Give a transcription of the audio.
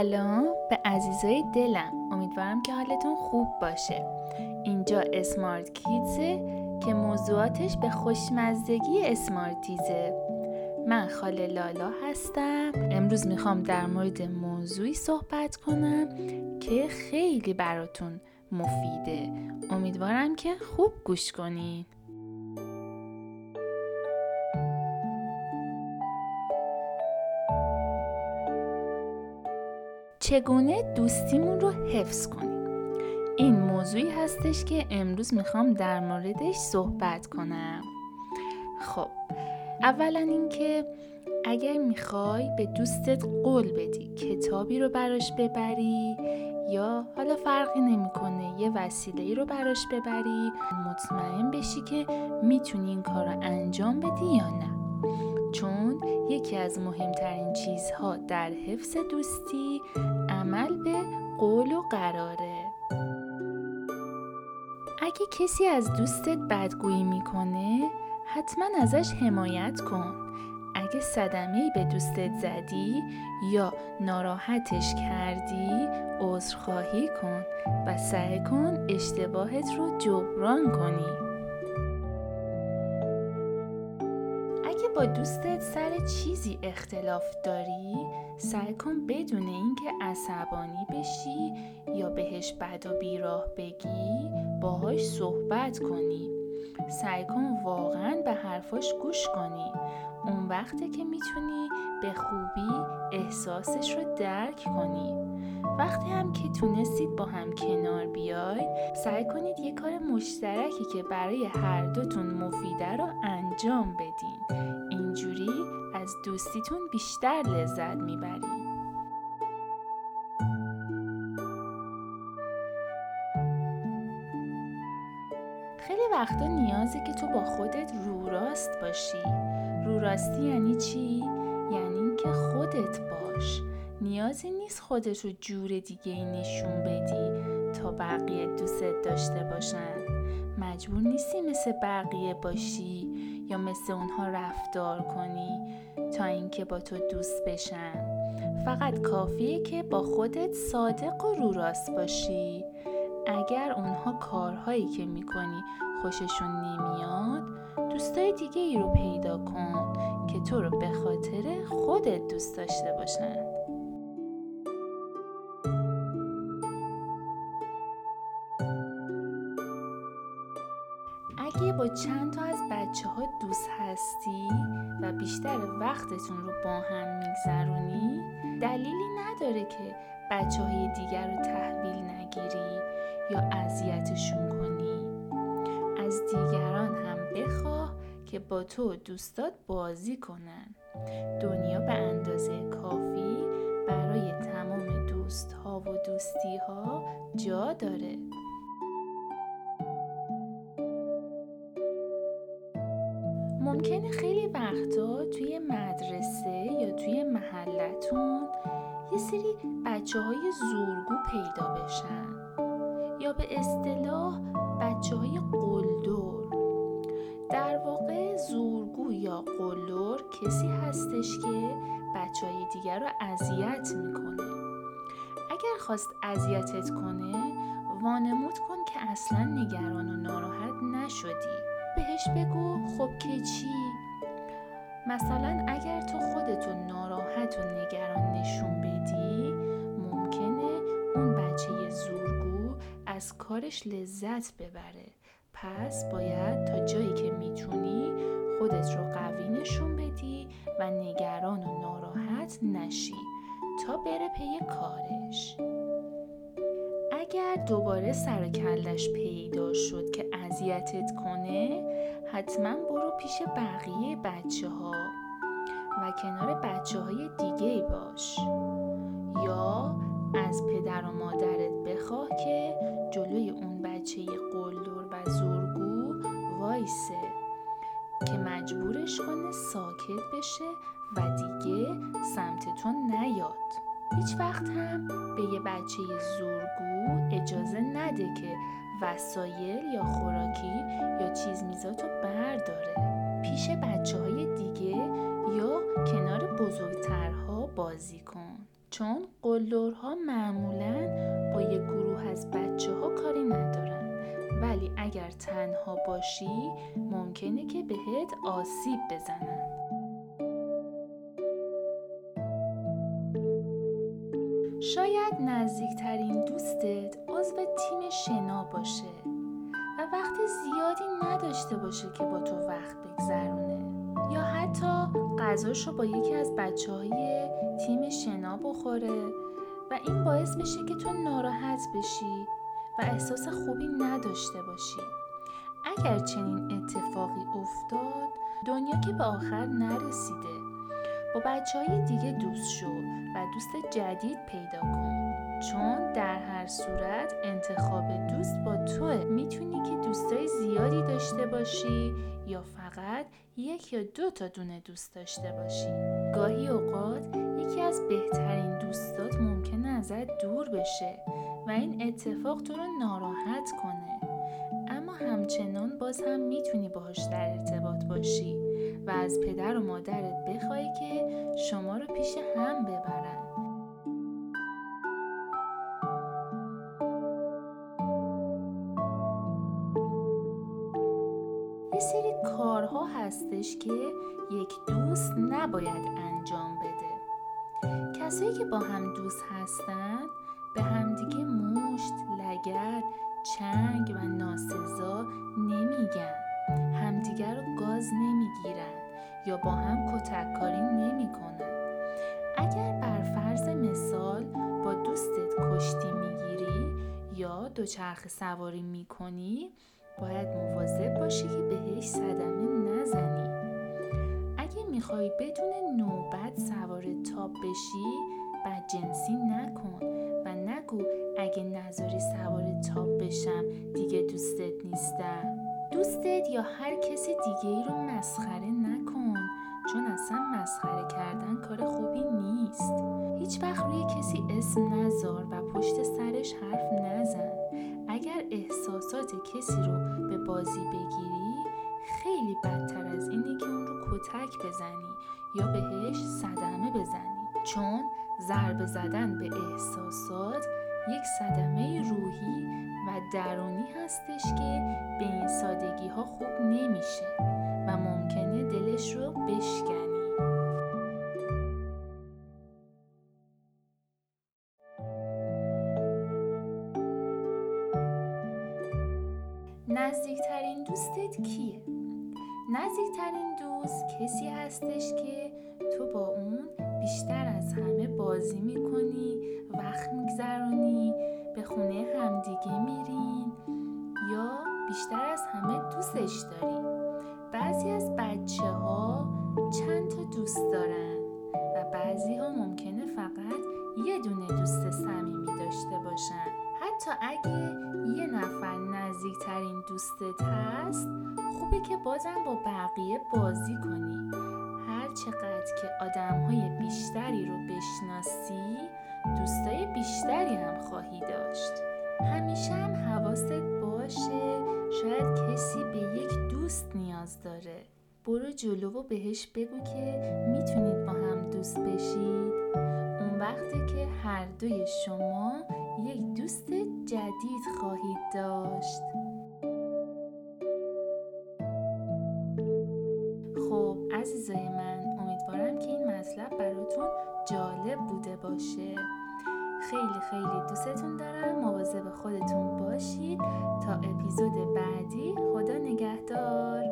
سلام به عزیزای دلم. امیدوارم که حالتون خوب باشه. اینجا اسمارت کیدزه که موضوعاتش به خوشمزدگی اسمارتیزه من خاله لالا هستم. امروز می‌خوام در مورد موضوعی صحبت کنم که خیلی براتون مفیده. امیدوارم که خوب گوش کنین. چگونه دوستیمون رو حفظ کنیم؟ این موضوعی هستش که امروز می‌خوام در موردش صحبت کنم. خب اولا اینکه اگر می‌خوای به دوستت قول بدی کتابی رو براش ببری یا حالا فرقی نمی‌کنه یه وسیله رو براش ببری مطمئن بشی که می‌تونی این کار رو انجام بدی یا نه. چون یکی از مهمترین چیزها در حفظ دوستی عمل به قول و قراره. اگه کسی از دوستت بدگویی می‌کنه حتما ازش حمایت کن. اگه صدمه به دوستت زدی یا ناراحتش کردی عذرخواهی کن و سعی کن اشتباهت رو جبران کنی. با دوستت سر چیزی اختلاف داری؟ سعی کن بدون اینکه عصبانی بشی یا بهش بد و بیراه بگی باهاش صحبت کنی. سعی کن واقعا به حرفاش گوش کنی. اون وقته که می‌تونی به خوبی احساسش رو درک کنی. وقتی هم که تونستید با هم کنار بیاید سعی کنید یه کار مشترکی که برای هر دوتون مفیده رو انجام بدین. دوستیتون بیشتر لذت می‌برید. خیلی وقتا نیازه که تو با خودت رو راست باشی. رو راستی یعنی چی؟ یعنی اینکه خودت باش. نیازی نیست خودت رو جور دیگه نشون بدی تا بقیه دوستت داشته باشن. مجبور نیستی مثل بقیه باشی یا مثل اونها رفتار کنی. تا اینکه با تو دوست بشن. فقط کافیه که با خودت صادق و رو راست باشی. اگر اونها کارهایی که می‌کنی خوششون نمیاد دوستای دیگه ای رو پیدا کن که تو رو به خاطر خودت دوست داشته باشن. اگه با چند تا از بچه ها دوست هستی و بیشتر وقتتون رو با هم میگذرونی دلیلی نداره که بچه های دیگر رو تحویل نگیری یا اذیتشون کنی. از دیگران هم بخواه که با تو دوستات بازی کنن. دنیا به اندازه کافی برای تمام دوست ها و دوستی ها جا داره. ممکنه خیلی وقتا توی مدرسه یا توی محلتون یه سری بچه های زورگو پیدا بشن یا به اصطلاح بچه های قلدر. در واقع زورگو یا قلدر کسی هستش که بچه های دیگر رو اذیت می‌کنه. اگر خواست اذیتت کنه وانمود کن که اصلا نگران و ناراحت نشدی. بهش بگو خب که چی؟ مثلا اگر تو خودتو ناراحت و نگران نشون بدی ممکنه اون بچه زورگو از کارش لذت ببره. پس باید تا جایی که می‌تونی خودت رو قوی نشون بدی و نگران و ناراحت نشی تا بره پی کارش. اگر دوباره سر کلش پیدا شد که اذیتت کنه حتما برو پیش بقیه بچه ها و کنار بچه های دیگه باش. یا از پدر و مادرت بخواه که جلوی اون بچه قلدر و زورگو وایسه که مجبورش کنه ساکت بشه و دیگه سمت تو نیاد. هیچ وقت هم به یه بچه زورگو اجازه نده که وسایل یا خوراکی یا چیز میزاتو برداره. پیش بچه های دیگه یا کنار بزرگترها بازی کن. چون قلدرها معمولا با یک گروه از بچه ها کاری ندارن. ولی اگر تنها باشی ممکنه که بهت آسیب بزنن. نزدیکترین دوستت عضو تیم شنا باشه و وقت زیادی نداشته باشه که با تو وقت بگذرونه. یا حتی غذاش با یکی از بچه های تیم شنا بخوره و این باعث بشه که تو ناراحت بشی و احساس خوبی نداشته باشی. اگر چنین اتفاقی افتاد دنیا که به آخر نرسیده. با بچه های دیگه دوست شو و دوست جدید پیدا کن. چون در هر صورت انتخاب دوست با توه. می‌تونی که دوستای زیادی داشته باشی یا فقط یک یا دو تا دونه دوست داشته باشی. گاهی اوقات یکی از بهترین دوستات ممکنه ازت دور بشه و این اتفاق تو رو ناراحت کنه. اما همچنان باز هم می‌تونی باهاش در ارتباط باشی و از پدر و مادرت بخوای که شما رو پیش هم ببرن. کارها هستش که یک دوست نباید انجام بده. کسایی که با هم دوست هستن به همدیگه مشت، لگد، چنگ و ناسزا نمیگن. همدیگر رو گاز نمی‌گیرن یا با هم کتککاری نمی‌کنن. اگر بر فرض مثال با دوستت کشتی می‌گیری یا دوچرخه سواری می‌کنی باید مواظب باشی که بهش صدمه نزنی. اگه می‌خوای بدون نوبت سوار تاپ بشی بعد جنسی نکن. و نگو اگه نذاری سوار تاپ بشم دیگه دوستت نیستم. دوستت یا هر کسی دیگه ای رو مسخره نکن. چون اصلا مسخره کردن کار خوبی نیست. هیچ وقت روی کسی اسم نذار و پشت سرش حرف نزن. اگر احساسات کسی رو به بازی بگیری خیلی بدتر از اینه که اون رو کتک بزنی یا بهش صدمه بزنی. چون ضربه زدن به احساسات یک صدمه روحی و درونی هستش که به این سادگی ها خوب نمیشه و ممکنه دلش رو بشکنی نزدیکترین دوستت کیه؟ نزدیکترین دوست کسی هستش که تو با اون بیشتر از همه بازی می‌کنی وقت میگذرونی به خونه همدیگه میرین یا بیشتر از همه دوستش داری بعضی از بچه ها دوستت هست خوبه که بازم با بقیه بازی کنی. هر چقدر که آدم های بیشتری رو بشناسی دوستای بیشتری هم خواهی داشت. همیشه هم حواست باشه شاید کسی به یک دوست نیاز داره. برو جلو و بهش بگو که می‌تونید با هم دوست بشید. اون وقتی که هر دوی شما یک دوست جدید خواهید داشت. جالب بوده باشه. خیلی خیلی دوستتون دارم. مواظب خودتون باشید. تا اپیزود بعدی خدا نگهدار.